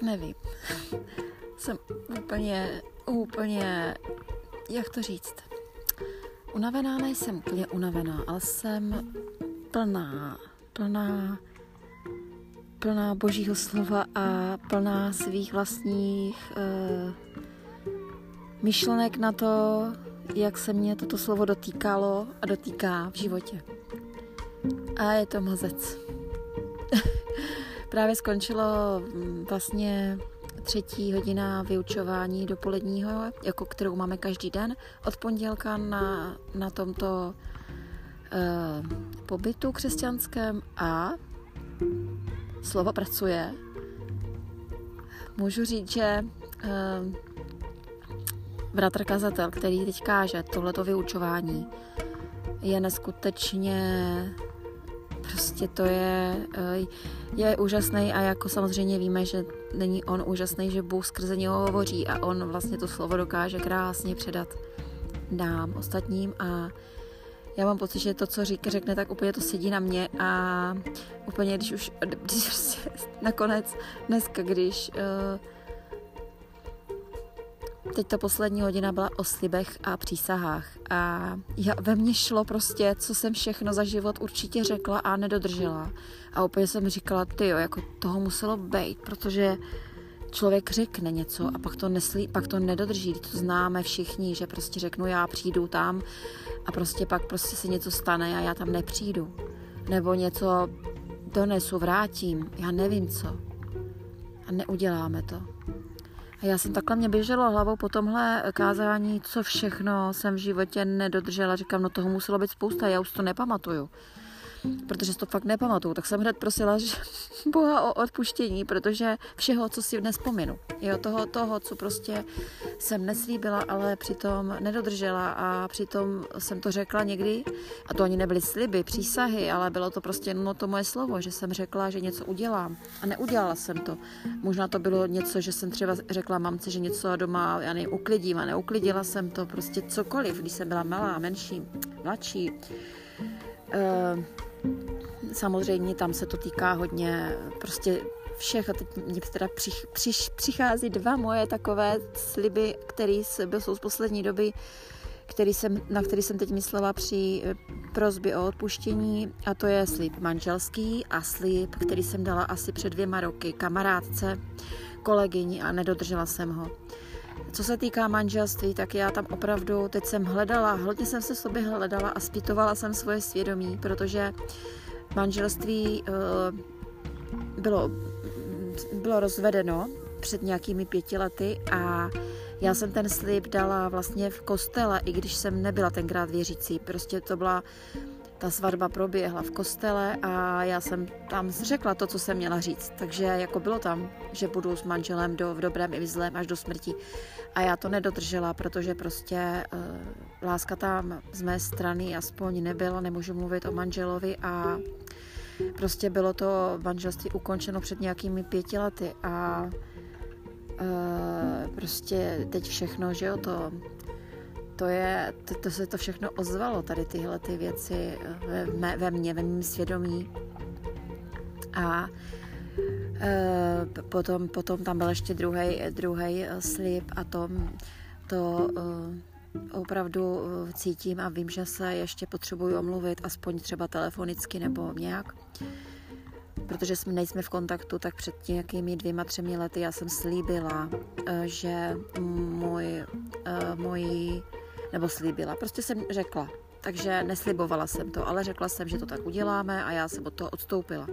tak nevím. Jsem úplně, úplně, jak to říct? Unavená nejsem úplně unavená, ale jsem plná, plná, plná božího slova a plná svých vlastních uh, myšlenek na to, jak se mě toto slovo dotýkalo a dotýká v životě. A je to mazec. Právě skončilo mm, vlastně třetí hodina vyučování dopoledního, jako kterou máme každý den, od pondělka na, na tomto uh, pobytu křesťanském a slovo pracuje. Můžu říct, že uh, bratr kazatel, který teď káže tohleto vyučování, je neskutečně prostě to je, eh, je úžasný a jako samozřejmě víme, že není on úžasný, že Bůh skrze něho hovoří a on vlastně to slovo dokáže krásně předat nám, ostatním a já mám pocit, že to, co říká, řekne, tak úplně to sedí na mě a úplně, když už, když prostě nakonec dneska, když uh, Teď ta poslední hodina byla o slibech a přísahách a já, ve mně šlo prostě, co jsem všechno za život určitě řekla a nedodržela. A úplně jsem říkala, ty jo, jako toho muselo být, protože člověk řekne něco a pak to, neslí, pak to nedodrží. To známe všichni, že prostě řeknu, já přijdu tam a prostě pak prostě se něco stane a já tam nepřijdu. Nebo něco donesu, vrátím, já nevím co. A neuděláme to. A já jsem takhle mě běželo hlavou po tomhle kázání, co všechno jsem v životě nedodržela. Říkám, no toho muselo být spousta, já už to nepamatuju protože to fakt nepamatuju, tak jsem hned prosila že Boha o odpuštění, protože všeho, co si dnes pominu, jo, toho, toho, co prostě jsem neslíbila, ale přitom nedodržela a přitom jsem to řekla někdy, a to ani nebyly sliby, přísahy, ale bylo to prostě no to moje slovo, že jsem řekla, že něco udělám. A neudělala jsem to. Možná to bylo něco, že jsem třeba řekla mamce, že něco doma, já nevím, uklidím a neuklidila jsem to, prostě cokoliv, když jsem byla malá, menší, mladší. Uh, Samozřejmě tam se to týká hodně prostě všech a teď mě teda přich, přich, přichází dva moje takové sliby, které jsou z poslední doby, který jsem, na který jsem teď myslela při eh, prozbě o odpuštění a to je slib manželský a slib, který jsem dala asi před dvěma roky kamarádce, kolegyni a nedodržela jsem ho. Co se týká manželství, tak já tam opravdu, teď jsem hledala, hodně jsem se sobě hledala a zpytovala jsem svoje svědomí, protože manželství uh, bylo, bylo rozvedeno před nějakými pěti lety a já jsem ten slib dala vlastně v kostele, i když jsem nebyla tenkrát věřící. Prostě to byla ta svatba proběhla v kostele a já jsem tam řekla to, co jsem měla říct. Takže jako bylo tam, že budu s manželem do, v dobrém i v zlém až do smrti. A já to nedodržela, protože prostě uh, láska tam z mé strany aspoň nebyla, nemůžu mluvit o manželovi a prostě bylo to manželství ukončeno před nějakými pěti lety a uh, prostě teď všechno, že jo, to to, je, to, to se to všechno ozvalo, tady tyhle ty věci ve, ve, ve mně, ve mém svědomí. A e, potom, potom tam byl ještě druhý slib a tom, to e, opravdu cítím a vím, že se ještě potřebuji omluvit, aspoň třeba telefonicky nebo nějak. Protože jsme nejsme v kontaktu, tak před nějakými dvěma, třemi lety já jsem slíbila, že můj, můj nebo slíbila. Prostě jsem řekla. Takže neslibovala jsem to, ale řekla jsem, že to tak uděláme a já jsem od toho odstoupila.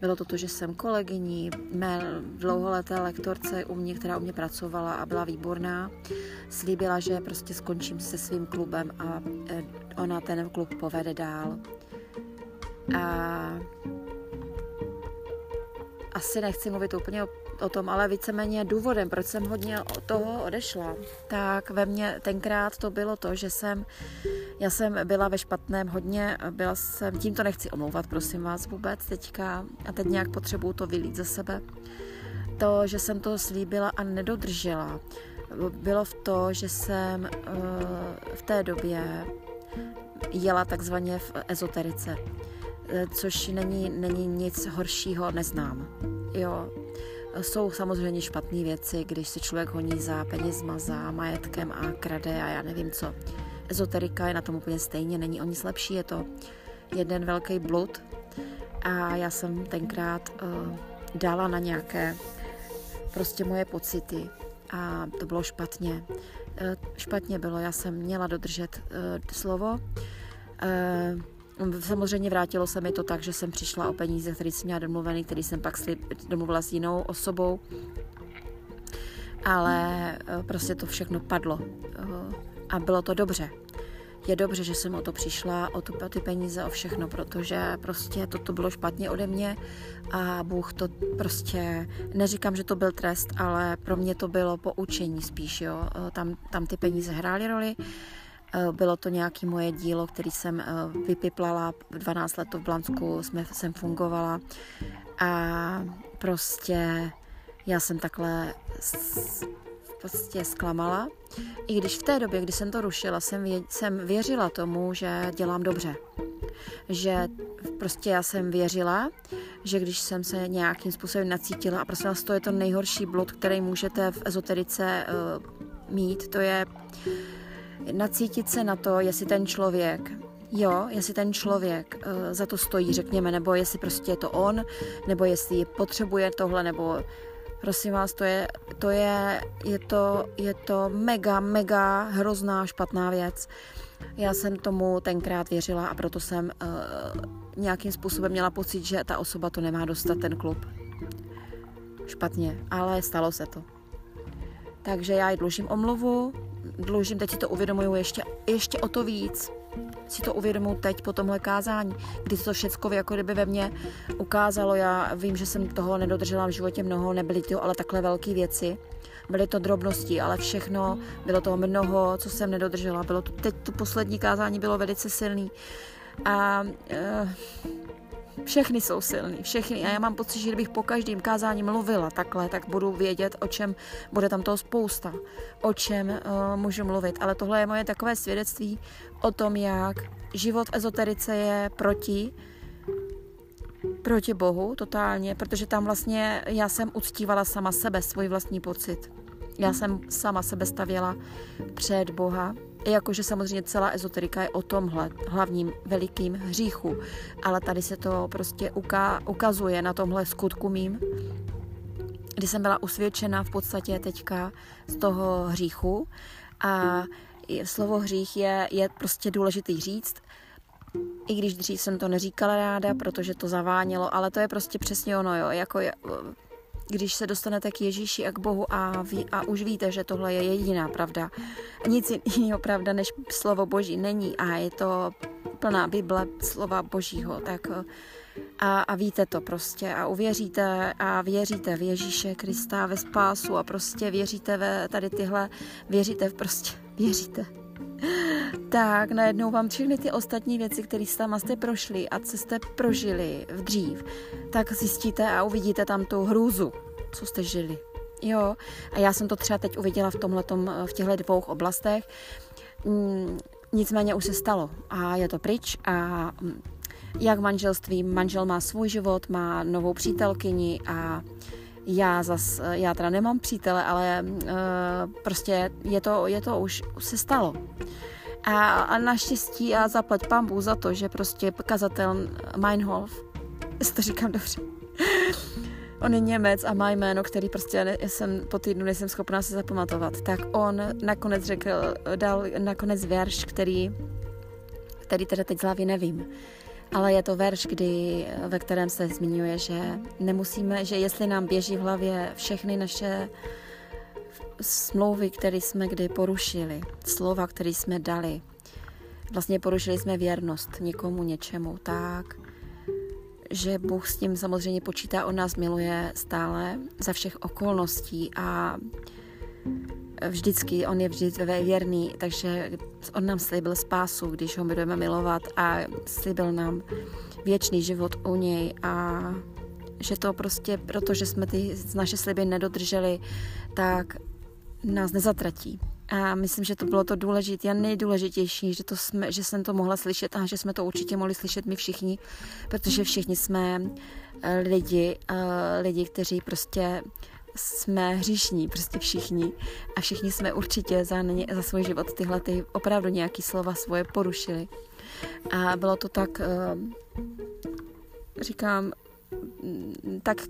Bylo to to, že jsem kolegyní, mé dlouholeté lektorce u mě, která u mě pracovala a byla výborná, slíbila, že prostě skončím se svým klubem a eh, ona ten klub povede dál. A asi nechci mluvit úplně o o tom, ale víceméně důvodem, proč jsem hodně od toho odešla, tak ve mně tenkrát to bylo to, že jsem, já jsem byla ve špatném hodně, byla jsem, tím to nechci omlouvat, prosím vás vůbec teďka, a teď nějak potřebuju to vylít ze sebe. To, že jsem to slíbila a nedodržela, bylo v to, že jsem uh, v té době jela takzvaně v ezoterice, eh, což není, není nic horšího, neznám. Jo, Jsou samozřejmě špatné věci, když se člověk honí za penězma, za majetkem a krade a já nevím co. Ezoterika je na tom úplně stejně, není o nic lepší, je to jeden velký blud a já jsem tenkrát uh, dala na nějaké prostě moje pocity a to bylo špatně. Uh, špatně bylo, já jsem měla dodržet uh, slovo. Uh, samozřejmě vrátilo se mi to tak, že jsem přišla o peníze, které jsem měla domluvený, který jsem pak slib, domluvila s jinou osobou, ale uh, prostě to všechno padlo. Uh, a bylo to dobře. Je dobře, že jsem o to přišla, o, tu, ty peníze, o všechno, protože prostě toto bylo špatně ode mě a Bůh to prostě, neříkám, že to byl trest, ale pro mě to bylo poučení spíš, jo. E, tam, tam ty peníze hrály roli, bylo to nějaké moje dílo, který jsem e, vypiplala, 12 let v Blansku jsme, jsem fungovala a prostě já jsem takhle prostě zklamala. I když v té době, kdy jsem to rušila, jsem, vě, jsem věřila tomu, že dělám dobře. Že prostě já jsem věřila, že když jsem se nějakým způsobem nacítila, a prosím vás, to je to nejhorší blud, který můžete v ezoterice uh, mít, to je nacítit se na to, jestli ten člověk Jo, jestli ten člověk uh, za to stojí, řekněme, nebo jestli prostě je to on, nebo jestli potřebuje tohle, nebo Prosím vás, to je, to je, je to, je to mega, mega hrozná, špatná věc. Já jsem tomu tenkrát věřila a proto jsem uh, nějakým způsobem měla pocit, že ta osoba to nemá dostat, ten klub. Špatně, ale stalo se to. Takže já ji dlužím omluvu, dlužím, teď si to uvědomuju ještě, ještě o to víc, si to uvědomuji teď po tomhle kázání, kdy to všechno jako kdyby ve mně ukázalo. Já vím, že jsem toho nedodržela v životě mnoho, nebyly to ale takhle velké věci. Byly to drobnosti, ale všechno, bylo toho mnoho, co jsem nedodržela. Bylo to, teď to poslední kázání bylo velice silný. A uh, všechny jsou silný, všechny. A já mám pocit, že kdybych po každém kázání mluvila takhle, tak budu vědět, o čem bude tam toho spousta, o čem uh, můžu mluvit. Ale tohle je moje takové svědectví o tom, jak život v ezoterice je proti proti Bohu totálně, protože tam vlastně já jsem uctívala sama sebe, svůj vlastní pocit. Já jsem sama sebe stavěla před Boha Jakože samozřejmě celá ezoterika je o tomhle hlavním velikým hříchu, ale tady se to prostě uka- ukazuje na tomhle skutku mým, kdy jsem byla usvědčena v podstatě teďka z toho hříchu. A slovo hřích je, je prostě důležitý říct, i když dřív jsem to neříkala ráda, protože to zavánělo, ale to je prostě přesně ono, jo, jako je, když se dostanete k Ježíši a k Bohu a, ví, a už víte, že tohle je jediná pravda. Nic jiného pravda než slovo Boží není a je to plná Bible slova Božího, tak a, a víte to prostě a uvěříte a věříte v Ježíše Krista, ve spásu a prostě věříte ve tady tyhle, věříte v prostě, věříte. Tak najednou vám všechny ty ostatní věci, které tam jste prošli a co jste prožili v dřív, tak zjistíte a uvidíte tam tu hrůzu, co jste žili. Jo, a já jsem to třeba teď uviděla v tomhletom, v těchto dvou oblastech. Mm, nicméně už se stalo a je to pryč a mm, jak manželství, manžel má svůj život, má novou přítelkyni a já zas, já teda nemám přítele, ale uh, prostě je to, je to už, už se stalo. A, a naštěstí a zaplať pambu za to, že prostě kazatel Meinhof, jestli to říkám dobře, on je Němec a má jméno, který prostě ne, jsem po týdnu nejsem schopná se zapamatovat, tak on nakonec řekl, dal nakonec verš, který, který teda teď z hlavy nevím, ale je to verš, kdy, ve kterém se zmiňuje, že nemusíme, že jestli nám běží v hlavě všechny naše smlouvy, které jsme kdy porušili, slova, které jsme dali, vlastně porušili jsme věrnost někomu, něčemu, tak, že Bůh s tím samozřejmě počítá, on nás miluje stále za všech okolností a vždycky, on je vždy věrný, takže on nám slíbil spásu, když ho budeme milovat a slíbil nám věčný život u něj a že to prostě, protože jsme ty naše sliby nedodrželi, tak nás nezatratí. A myslím, že to bylo to důležité a nejdůležitější, že, to jsme, že jsem to mohla slyšet a že jsme to určitě mohli slyšet my všichni, protože všichni jsme eh, lidi, eh, lidi, kteří prostě jsme hříšní, prostě všichni. A všichni jsme určitě za, za svůj život tyhle ty opravdu nějaký slova svoje porušili. A bylo to tak, eh, říkám, mm, tak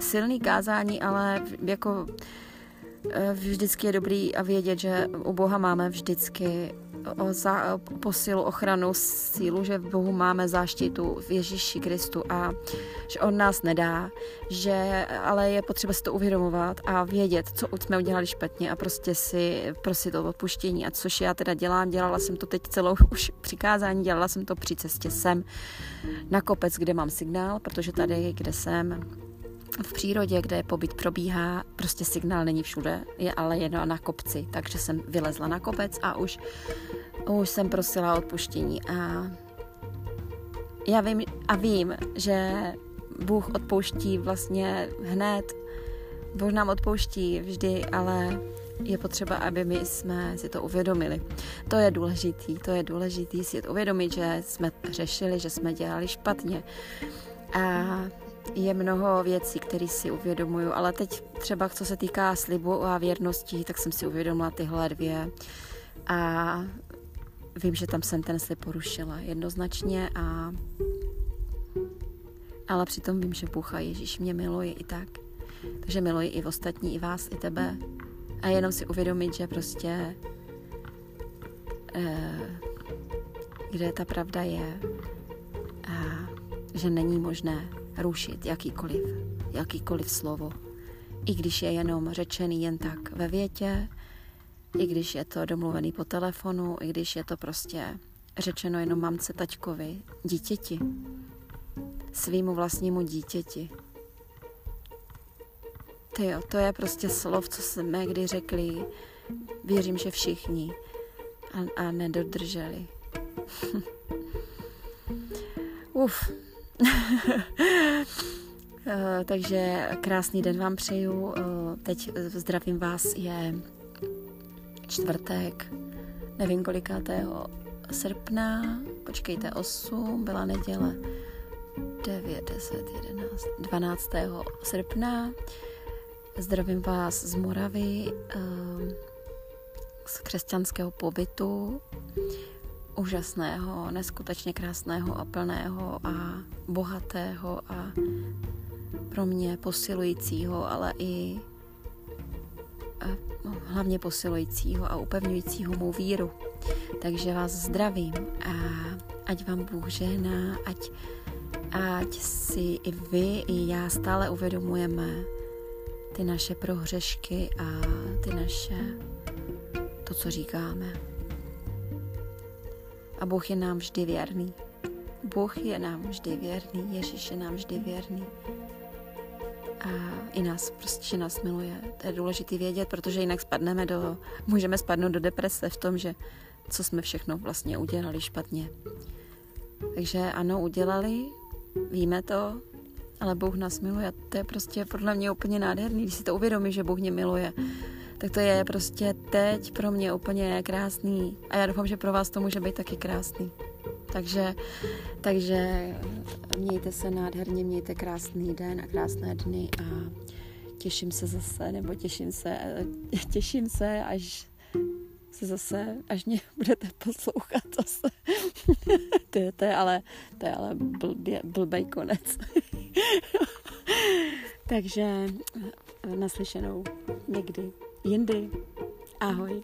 silný kázání, ale jako Eh, vždycky je dobrý a vědět, že u Boha máme vždycky za, posilu, ochranu, sílu, že v Bohu máme záštitu v Ježíši Kristu a že On nás nedá, že ale je potřeba si to uvědomovat a vědět, co jsme udělali špatně a prostě si prosit o odpuštění. A což já teda dělám, dělala jsem to teď celou už přikázání, dělala jsem to při cestě sem na kopec, kde mám signál, protože tady, kde jsem, v přírodě, kde pobyt probíhá, prostě signál není všude, je ale jen na kopci, takže jsem vylezla na kopec a už, už jsem prosila o odpuštění a já vím a vím, že Bůh odpouští vlastně hned, Bůh nám odpouští vždy, ale je potřeba, aby my jsme si to uvědomili. To je důležitý, to je důležitý si uvědomit, že jsme řešili, že jsme dělali špatně. A je mnoho věcí, které si uvědomuju, ale teď třeba co se týká slibu a věrnosti, tak jsem si uvědomila tyhle dvě a vím, že tam jsem ten slib porušila jednoznačně a ale přitom vím, že Bůh a Ježíš mě miluje i tak. Takže miluji i ostatní, i vás, i tebe. A jenom si uvědomit, že prostě eh, kde ta pravda je a že není možné rušit jakýkoliv, jakýkoliv slovo. I když je jenom řečený jen tak ve větě, i když je to domluvený po telefonu, i když je to prostě řečeno jenom mamce, taťkovi, dítěti, svýmu vlastnímu dítěti. Ty jo, to je prostě slov, co jsme kdy řekli, věřím, že všichni a, a nedodrželi. Uf, takže krásný den vám přeju. Eh, teď zdravím vás, je čtvrtek, nevím kolikátého srpna, počkejte, 8, byla neděle, 9, 10, 11, 12. srpna. Zdravím vás z Moravy, eh, z křesťanského pobytu úžasného, neskutečně krásného a plného a bohatého a pro mě posilujícího, ale i a no, hlavně posilujícího a upevňujícího mou víru. Takže vás zdravím a ať vám Bůh žehná, ať, ať si i vy, i já stále uvědomujeme ty naše prohřešky a ty naše, to, co říkáme. A Bůh je nám vždy věrný. Bůh je nám vždy věrný, Ježíš je nám vždy věrný. A i nás, prostě, že nás miluje. To je důležité vědět, protože jinak spadneme do, můžeme spadnout do deprese v tom, že co jsme všechno vlastně udělali špatně. Takže ano, udělali, víme to, ale Bůh nás miluje. To je prostě podle mě úplně nádherný, když si to uvědomí, že Bůh mě miluje tak to je prostě teď pro mě úplně krásný. A já doufám, že pro vás to může být taky krásný. Takže, takže mějte se nádherně, mějte krásný den a krásné dny a těším se zase, nebo těším se, těším se, až se zase, až mě budete poslouchat zase. to, je, to je ale, to je ale blbě, blbej konec. Takže naslyšenou někdy jindy. Ahoj.